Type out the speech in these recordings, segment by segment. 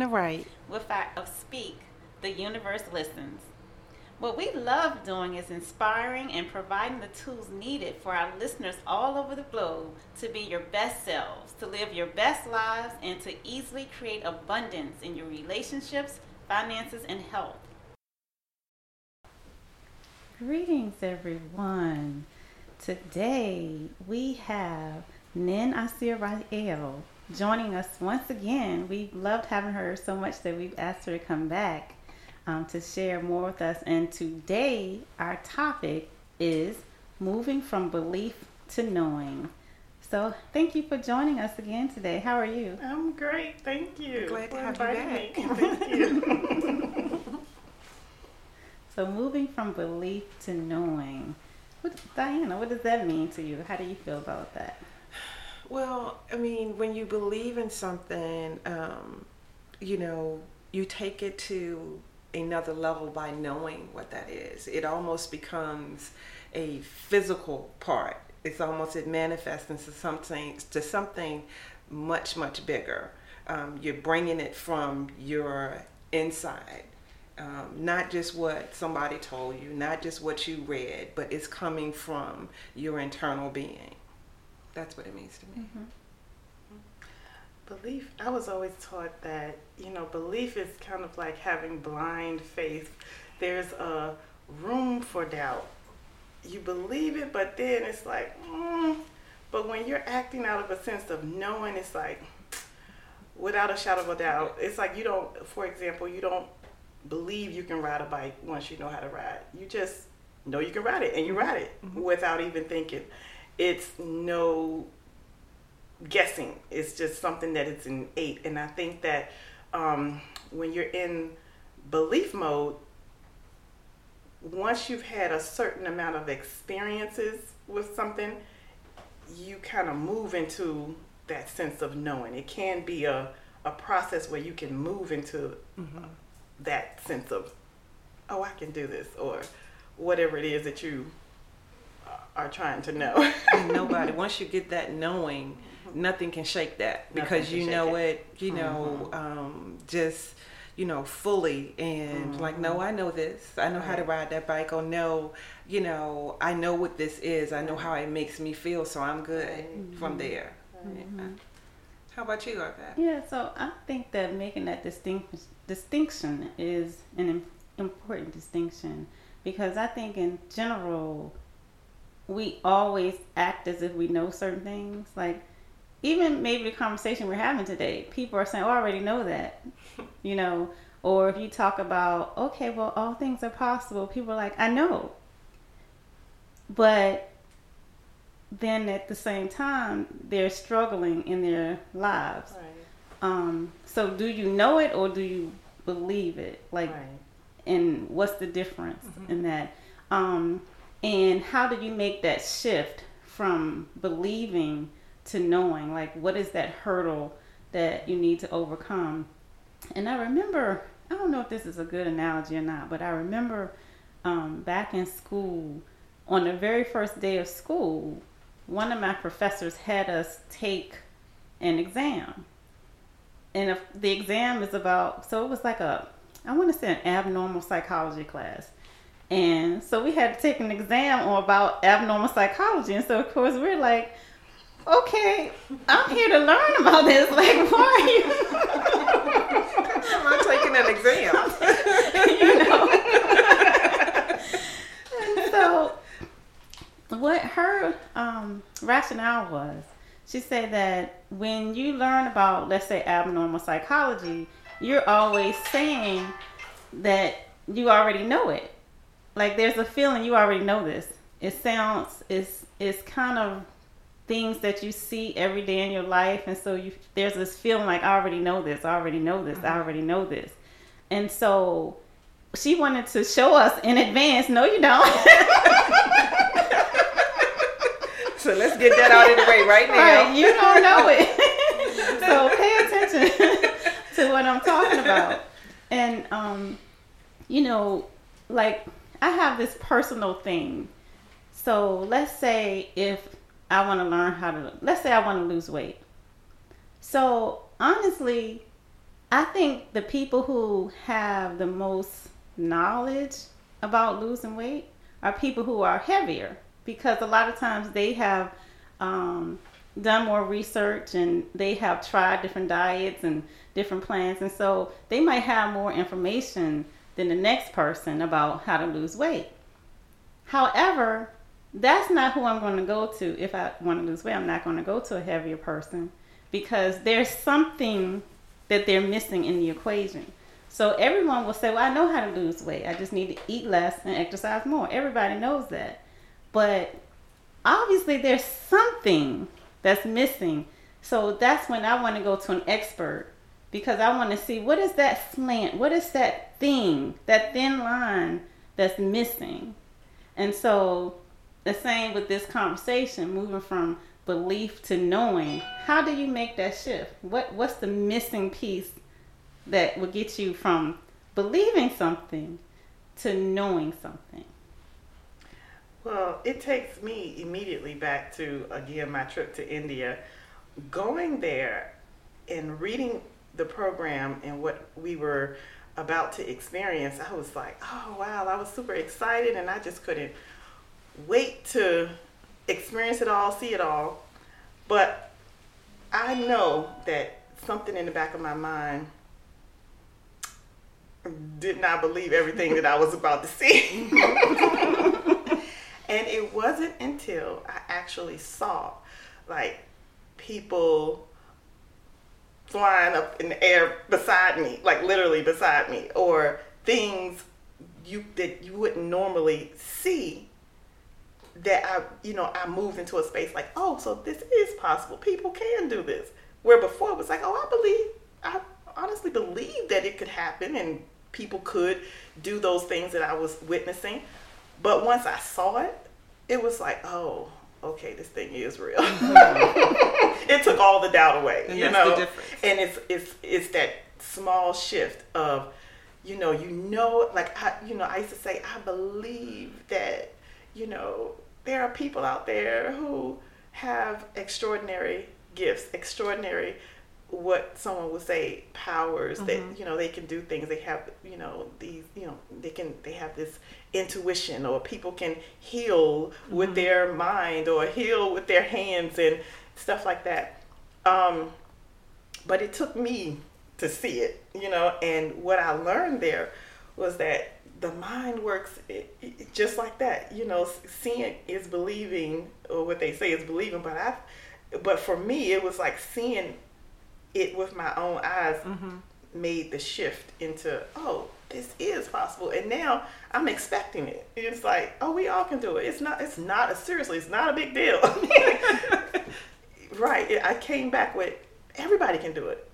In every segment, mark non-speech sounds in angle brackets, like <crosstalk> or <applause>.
Arvette McLean Diana Wright with our of Speak, The Universe Listens. What we love doing is inspiring and providing the tools needed for our listeners all over the globe to be your best selves, to live your best lives, and to easily create abundance in your relationships, finances, and health. Greetings, everyone. Today we have Nin Aseeya Ra-el joining us once again. We loved having her so much that we've asked her to come back um, to share more with us. And today, our topic is moving from belief to knowing. So, thank you for joining us again today. How are you? I'm great. Thank you. Glad to have you back. <laughs> Thank you. <laughs> so, moving from belief to knowing. What, Diana, what does that mean to you? How do you feel about that? Well, I mean, when you believe in something, um, you know, you take it to another level by knowing what that is. It almost becomes a physical part. It's almost it manifests into something to something much much bigger. Um, you're bringing it from your inside, um, not just what somebody told you, not just what you read, but it's coming from your internal being. That's what it means to me. Mm-hmm belief i was always taught that you know belief is kind of like having blind faith there's a room for doubt you believe it but then it's like mm. but when you're acting out of a sense of knowing it's like without a shadow of a doubt it's like you don't for example you don't believe you can ride a bike once you know how to ride you just know you can ride it and you ride it mm-hmm. without even thinking it's no guessing. It's just something that it's innate. And I think that um, when you're in belief mode, once you've had a certain amount of experiences with something, you kind of move into that sense of knowing. It can be a, a process where you can move into mm-hmm. that sense of, oh, I can do this, or whatever it is that you are trying to know. <laughs> nobody, once you get that knowing, nothing can shake that because you know it. it. you know, mm-hmm. um, just you know, fully and mm-hmm. like, no, I know this. I know right. how to ride that bike. Or no, you know, I know what this is. I know how it makes me feel, so I'm good mm-hmm. from there. Yeah. How about you, Arvette? Yeah, so I think that making that distinct, distinction is an important distinction because I think in general we always act as if we know certain things. Like even maybe the conversation we're having today, people are saying, "Oh, I already know that," <laughs> you know. Or if you talk about, okay, well, all things are possible, people are like, "I know," but then at the same time, they're struggling in their lives. Right. Um, so, do you know it or do you believe it? Like, right. and what's the difference mm-hmm. in that? Um, and how do you make that shift from believing? to knowing? Like what is that hurdle that you need to overcome? And i remember i don't know if this is a good analogy or not but i remember um, back in school on the very first day of school one of my professors had us take an exam. And the exam is about so it was like a i want to say an abnormal psychology class and so we had to take an exam on about abnormal psychology and so of course we're like okay, I'm here to learn about this. <laughs> Like, why are you? I'm not taking an exam. <laughs> you know. and so, what her um, rationale was, she said that when you learn about, let's say, abnormal psychology, you're always saying that you already know it. Like, there's a feeling you already know this. It sounds, it's, it's kind of things that you see every day in your life and so you there's this feeling like I already know this, I already know this. I already know this. And so she wanted to show us in advance, no you don't. <laughs> so let's get that out of the way right <laughs> now. Right, you don't know <laughs> it. so pay attention to what I'm talking about. And um you know, like I have this personal thing. So let's say if I want to learn how to, let's say I want to lose weight. So honestly, I think the people who have the most knowledge about losing weight are people who are heavier because a lot of times they have um, done more research and they have tried different diets and different plans, and so they might have more information than the next person about how to lose weight. However, that's not who I'm going to go to if I want to lose weight. I'm not going to go to a heavier person because there's something that they're missing in the equation. So everyone will say, Well, I know how to lose weight. I just need to eat less and exercise more. Everybody knows that. But obviously, there's something that's missing. So that's when I want to go to an expert because I want to see what is that slant? What is that thing, that thin line that's missing? And so the same with this conversation, moving from belief to knowing. How do you make that shift? What what's the missing piece that will get you from believing something to knowing something? Well, it takes me immediately back to again my trip to India. Going there and reading the program and what we were about to experience, I was like, oh wow, I was super excited and I just couldn't wait to experience it all, see it all. But I know that something in the back of my mind did not believe everything that I was about to see. <laughs> and it wasn't until I actually saw like people flying up in the air beside me, like literally beside me, or things you that you wouldn't normally see that I, you know, I moved into a space like, oh, so this is possible. People can do this. Where before it was like, oh, I believe, I honestly believe that it could happen and people could do those things that I was witnessing. But once I saw it, it was like, oh, okay, this thing is real. <laughs> it took all the doubt away, and you know. And it's it's it's that small shift of, you know, you know, like I, you know, I used to say, I believe that, you know, there are people out there who have extraordinary gifts, extraordinary what someone would say powers mm-hmm. that you know they can do things they have you know these you know they can they have this intuition or people can heal mm-hmm. with their mind or heal with their hands and stuff like that um, but it took me to see it you know and what i learned there was that the mind works just like that. You know, seeing is believing, or what they say is believing. But I, but for me, it was like seeing it with my own eyes mm-hmm. made the shift into oh, this is possible. And now I'm expecting it. It's like oh, we all can do it. It's not. It's not a seriously. It's not a big deal. <laughs> right. I came back with everybody can do it.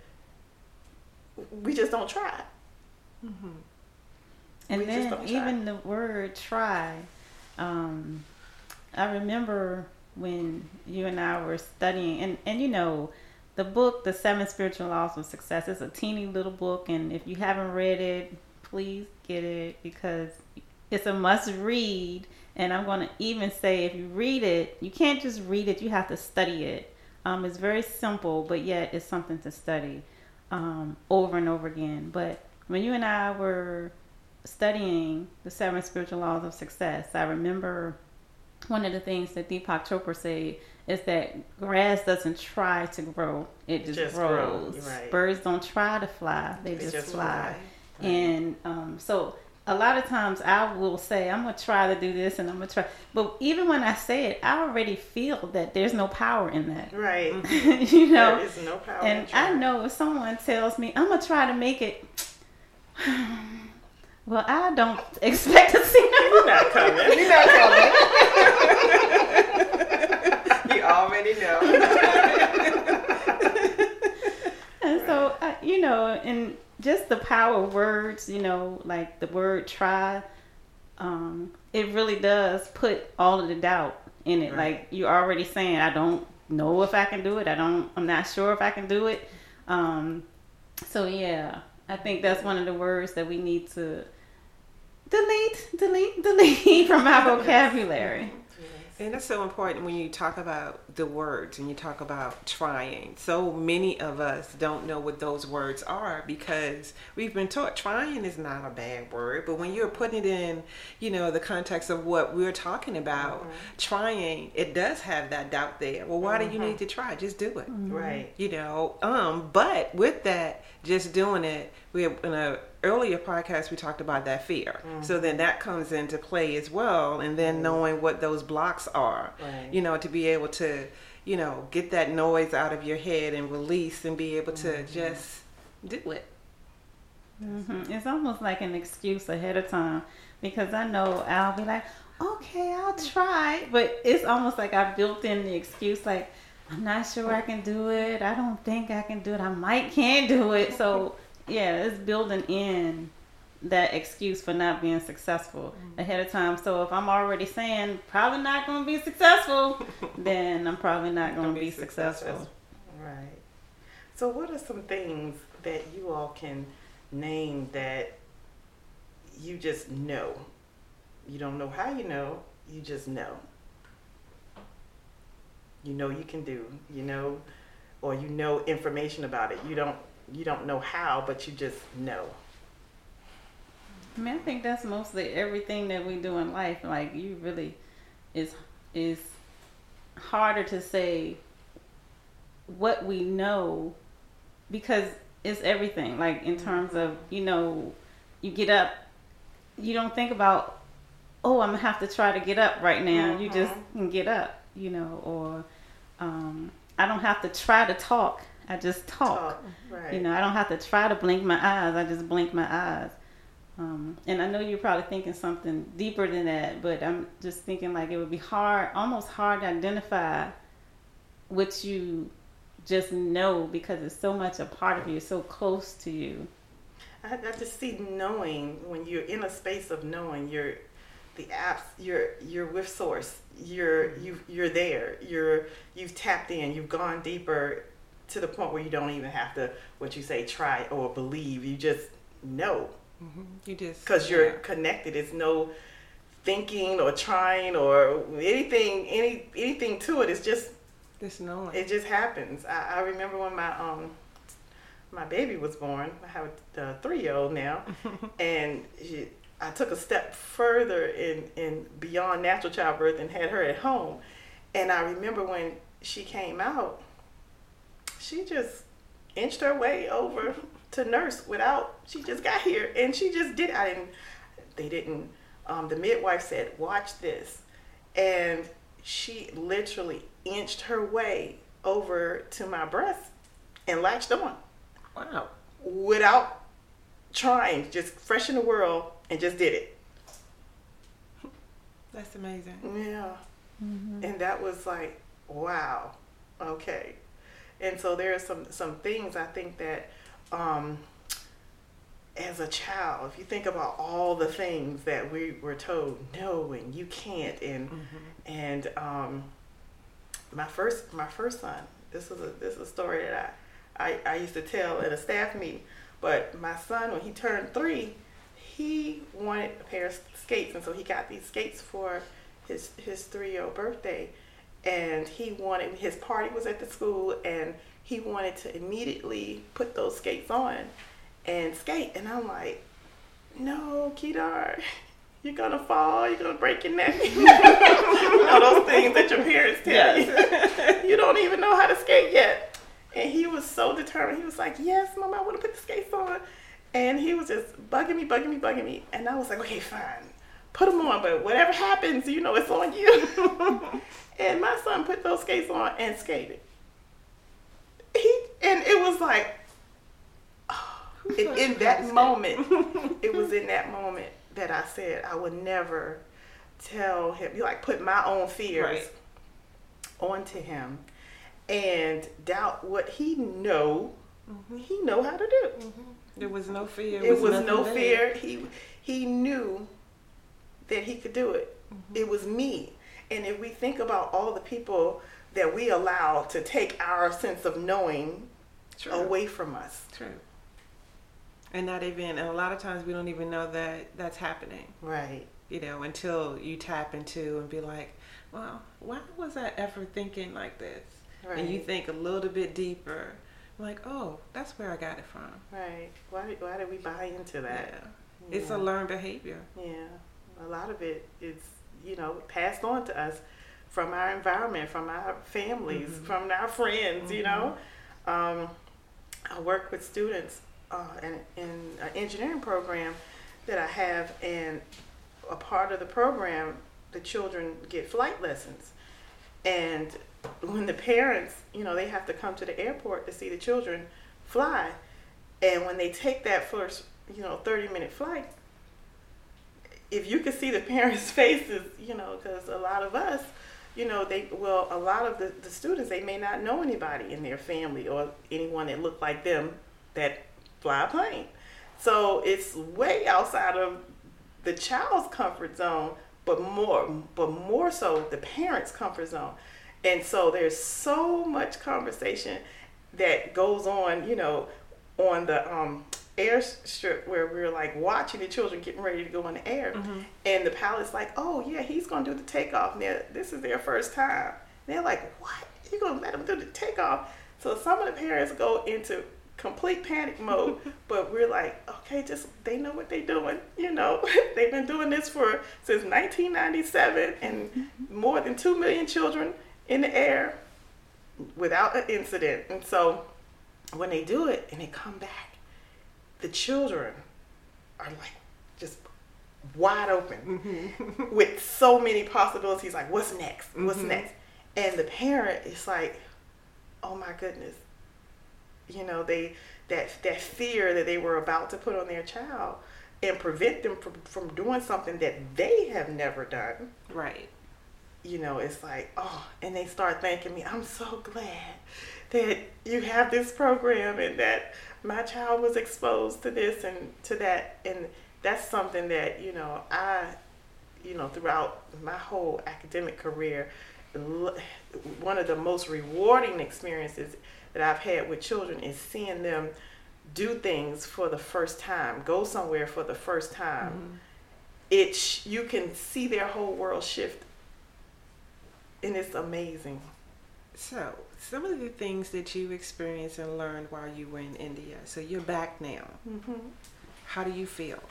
We just don't try. Mm-hmm. And we then even the word try, um, I remember when you and I were studying, and, and you know, the book, The Seven Spiritual Laws of Success, is a teeny little book. And if you haven't read it, please get it because it's a must read. And I'm going to even say if you read it, you can't just read it, you have to study it. Um, it's very simple, but yet it's something to study um, over and over again. But when you and I were studying the seven spiritual laws of success, I remember one of the things that Deepak Chopra said is that grass doesn't try to grow; it just, just grows. Grow. Right. Birds don't try to fly; they, they just, just, fly. Right. And um, so, a lot of times, I will say, "I'm gonna try to do this," and I'm gonna try. But even when I say it, I already feel that there's no power in that. Right. <laughs> you know, there is no power. And I know if someone tells me, "I'm gonna try to make it." <sighs> Well, I don't <laughs> expect to see. He's not coming. He's not coming. You already know. and so, uh, you know, and just the power of words, you know, like the word try, um, it really does put all of the doubt in it. Right. Like you're already saying, I don't know if I can do it. I don't, I'm not sure if I can do it. Um, so yeah, I think that's one of the words that we need to delete, delete, delete <laughs> from my vocabulary. And that's so important when you talk about the words and you talk about trying. So many of us don't know what those words are because we've been taught trying is not a bad word, but when you're putting it in, you know, the context of what we're talking about, mm-hmm. trying, it does have that doubt there. Well, why mm-hmm. do you need mm-hmm. to try? Just do it. Mm-hmm. Right. You know, um, but with that, just doing it, we have in a earlier podcast we talked about that fear mm-hmm. so then that comes into play as well and then mm-hmm. knowing what those blocks are right. you know to be able to you know get that noise out of your head and release and be able to mm-hmm. just do it. Mm-hmm. it's almost like an excuse ahead of time because i know i'll be like okay i'll try. But it's almost like i built in the excuse like i'm not sure i can do it. I don't think i can do it. I might can't do it. So yeah, it's building in that excuse for not being successful mm-hmm. ahead of time. So if I'm already saying probably not going to be successful, <laughs> then I'm probably not going to be, be successful. successful. Right. So what are some things that you all can name that you just know? You don't know how you know, you just know. You know you can do, you know, or you know information about it. You don't you don't know how, but you just know. I mean, I think that's mostly everything that we do in life. Like you really is is harder to say what we know because it's everything. Like in terms of you know, you get up, you don't think about oh I'm gonna have to try to get up right now. Mm-hmm. You just mm-hmm. can get up, you know, or um, I don't have to try to talk I just talk. talk. Right. You know, I don't have to try to blink my eyes. I just blink my eyes. Um, and I know you're probably thinking something deeper than that, but I'm just thinking like it would be hard, almost hard to identify what you just know because it's so much a part of you, so close to you. I, I just see knowing when you're in a space of knowing you're the apps you're you're with source you're you you're there you're you've tapped in you've gone deeper to the point where you don't even have to what you say try or believe you just know mm-hmm. you just because you're connected. It's no thinking or trying or anything any anything to it. It's just just knowing. it just happens. I, I remember when my um my baby was born. I have a three year old now. <laughs> And she, i took a step further in in beyond natural childbirth and had her at home. And i remember when she came out she just inched her way over <laughs> to nurse without she just got here and she just did I didn't they didn't um, the midwife said watch this. And she literally inched her way over to my breast and latched on. Wow. Without trying just fresh in the world and just did it. <laughs> That's amazing. Yeah. Mm-hmm. and that was like wow. Okay. And so there are some some things I think that um, as a child, if you think about all the things that we were told, no, and you can't, and mm-hmm. and um, my first my first son, this is a this is a story that I, I I used to tell at a staff meeting. But my son, when he turned three, he wanted a pair of skates, and so he got these skates for his his three year old birthday and he wanted his party was at the school and he wanted to immediately put those skates on and skate. And i'm like no kedar <laughs> you're gonna fall you're gonna break your neck. <laughs> You know those things that your parents tell yes. you <laughs> you don't even know how to skate yet. And he was so determined. He was like yes mom i want to put the skates on. And he was just bugging me bugging me bugging me. And i was like okay fine. Put them on but whatever happens you know it's on you And my son put those skates on and skated. He and it was like oh, in, that moment, <laughs> it was in that moment that I said I would never tell him you like put my own fears right. onto him and doubt what he know mm-hmm. he know how to do. Mm-hmm. There was no fear. It, was, was no there. fear. He he knew that he could do it. Mm-hmm. It was me and if we think about all the people that we allow to take our sense of knowing True. away from us. True. And not even, and a lot of times we don't even know that that's happening. Right. you know, until you tap into and be like, well, why was I ever thinking like this? Right. And you think a little bit deeper, like, oh, that's where I got it from. Right. Why did, why did we buy into that? Yeah. yeah. It's a learned behavior. Yeah. A lot of it is, you know, passed on to us from our environment, from our families, mm-hmm. from our friends, mm-hmm. you know. Mm-hmm. Um, I work with students uh, in, in an engineering program that I have, and a part of the program, the children get flight lessons. And when the parents, you know, they have to come to the airport to see the children fly, and when they take that first, you know, 30 minute flight, if you could see the parents' <laughs> faces, you know, because a lot of us, you know, they, well, a lot of the, the students, they may not know anybody in their family or anyone that looked like them that fly a plane. So it's way outside of the child's comfort zone, but more, but more so the parent's comfort zone. And so there's so much conversation that goes on, you know, on the um, airstrip where we are like watching the children getting ready to go in the air. Mm-hmm. And the pilot's like, oh, yeah, he's going to do the takeoff. Now, this is their first time. And they're like, what? You're going to let him do the takeoff? So some of the parents go into complete panic mode. <laughs> but we're like, okay, just they know what they're doing. You know, <laughs> they've been doing this for since 1997, and more than two million children in the air without an incident. And so when they do it and they come back, the children are like just wide open mm-hmm. <laughs> with so many possibilities. Like, what's next? What's mm-hmm. next? And the parent is like, oh my goodness, you know they that that fear that they were about to put on their child and prevent them from, from doing something that they have never done right you know it's like oh and they start thanking me i'm so glad that you have this program and that my child was exposed to this and to that and that's something that you know i you know throughout my whole academic career one of the most rewarding experiences that I've had with children is seeing them do things for the first time, go somewhere for the first time. Mm-hmm. It you can see their whole world shift, and it's amazing. So, some of the things that you experienced and learned while you were in India. So you're back now. Mm-hmm. How do you feel?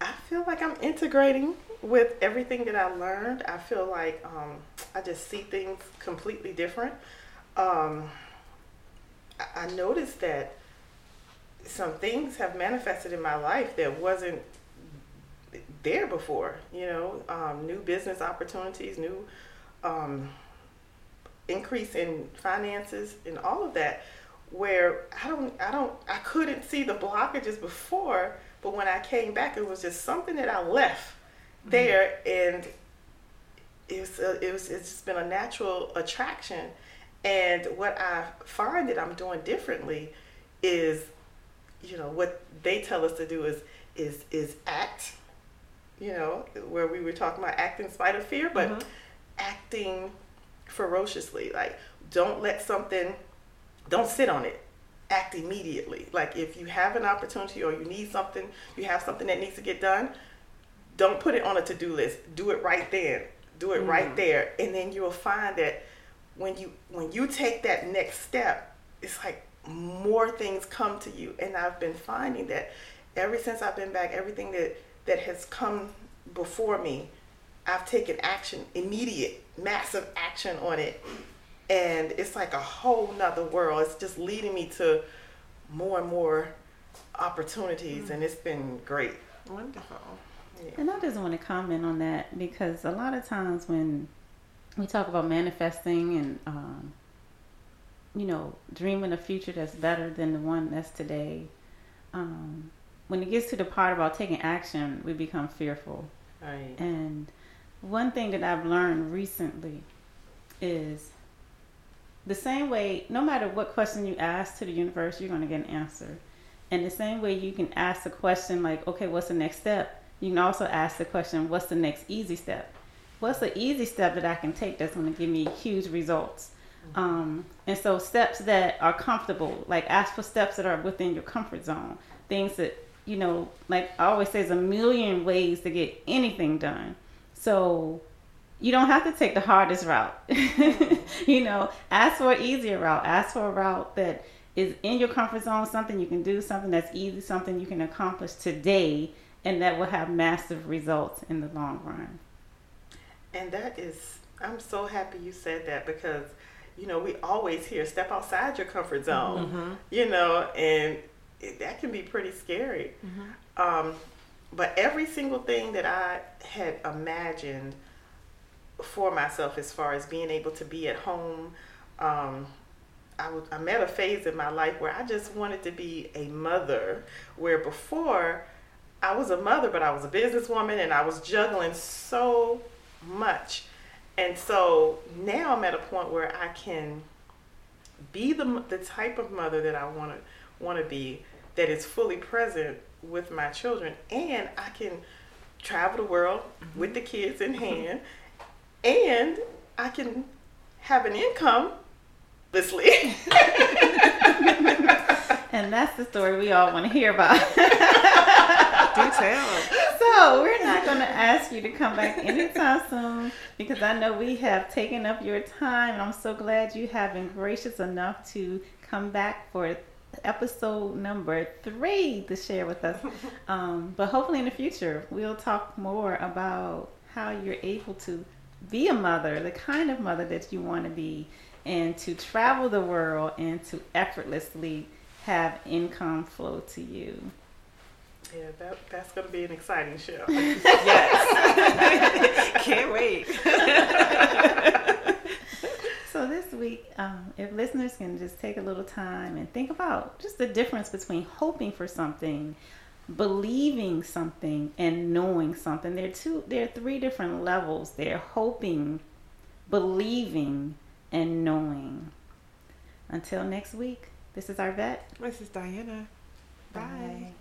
I feel like I'm integrating with everything that I learned, I feel like um, I just see things completely different. Um, I, I noticed that some things have manifested in my life that wasn't there before. You know, um, new business opportunities, new um, increase in finances, and all of that. Where I don't, I don't, I couldn't see the blockages before, but when I came back, it was just something that I left there, and it's a, it was it's been a natural attraction. And what I find that I'm doing differently is, you know, what they tell us to do is is is act. You know, where we were talking about act in spite of fear, but mm-hmm. Acting ferociously. Like, don't let something, don't sit on it. Act immediately. Like, if you have an opportunity or you need something, you have something that needs to get done, don't put it on a to-do list. Do it right there. Do it mm. right there. And then you'll find that when you when you take that next step, it's like more things come to you. And I've been finding that ever since I've been back, everything that that has come before me, I've taken action, immediate, massive action on it. And it's like a whole nother world. It's just leading me to more and more opportunities, mm. and it's been great. Wonderful. And I just want to comment on that because a lot of times when we talk about manifesting and, um, you know, dreaming a future that's better than the one that's today, um, when it gets to the part about taking action, we become fearful. Right. And one thing that I've learned recently is the same way, no matter what question you ask to the universe, you're going to get an answer. And the same way you can ask the question like, okay, what's the next step? You can also ask the question, what's the next easy step? What's the easy step that I can take that's going to give me huge results? Um, and so steps that are comfortable, like ask for steps that are within your comfort zone, things that you know, like I always say, there's a million ways to get anything done. So you don't have to take the hardest route. <laughs> you know, ask for an easier route. Ask for a route that is in your comfort zone, something you can do, something that's easy, something you can accomplish today, and that will have massive results in the long run. And that is, I'm so happy you said that because, you know, we always hear step outside your comfort zone, mm-hmm. you know, and it, that can be pretty scary. Mm-hmm. Um, but every single thing that I had imagined for myself as far as being able to be at home. Um, I, w- I met a phase in my life where I just wanted to be a mother, where before I was a mother, but I was a businesswoman and I was juggling so much. And so now I'm at a point where I can be the, the type of mother that I want to want to be that is fully present with my children and I can travel the world mm-hmm. with the kids in hand and I can have an income. Leslie. <laughs> and that's the story we all want to hear about. Do tell. So we're not going to ask you to come back anytime soon because I know we have taken up your time. I'm so glad you have been gracious enough to come back for episode number three to share with us. <laughs> Um, but hopefully in the future we'll talk more about how you're able to be a mother, the kind of mother that you want to be, and to travel the world and to effortlessly have income flow to you. Yeah, that, that's going to be an exciting show. <laughs> yes. <laughs> Can't wait. Week, um, if listeners can just take a little time and think about just the difference between hoping for something believing something and knowing something. There are two there are three different levels. They're hoping, believing, and knowing. Until next week, this is Arvette. This is Diana. Bye. Bye.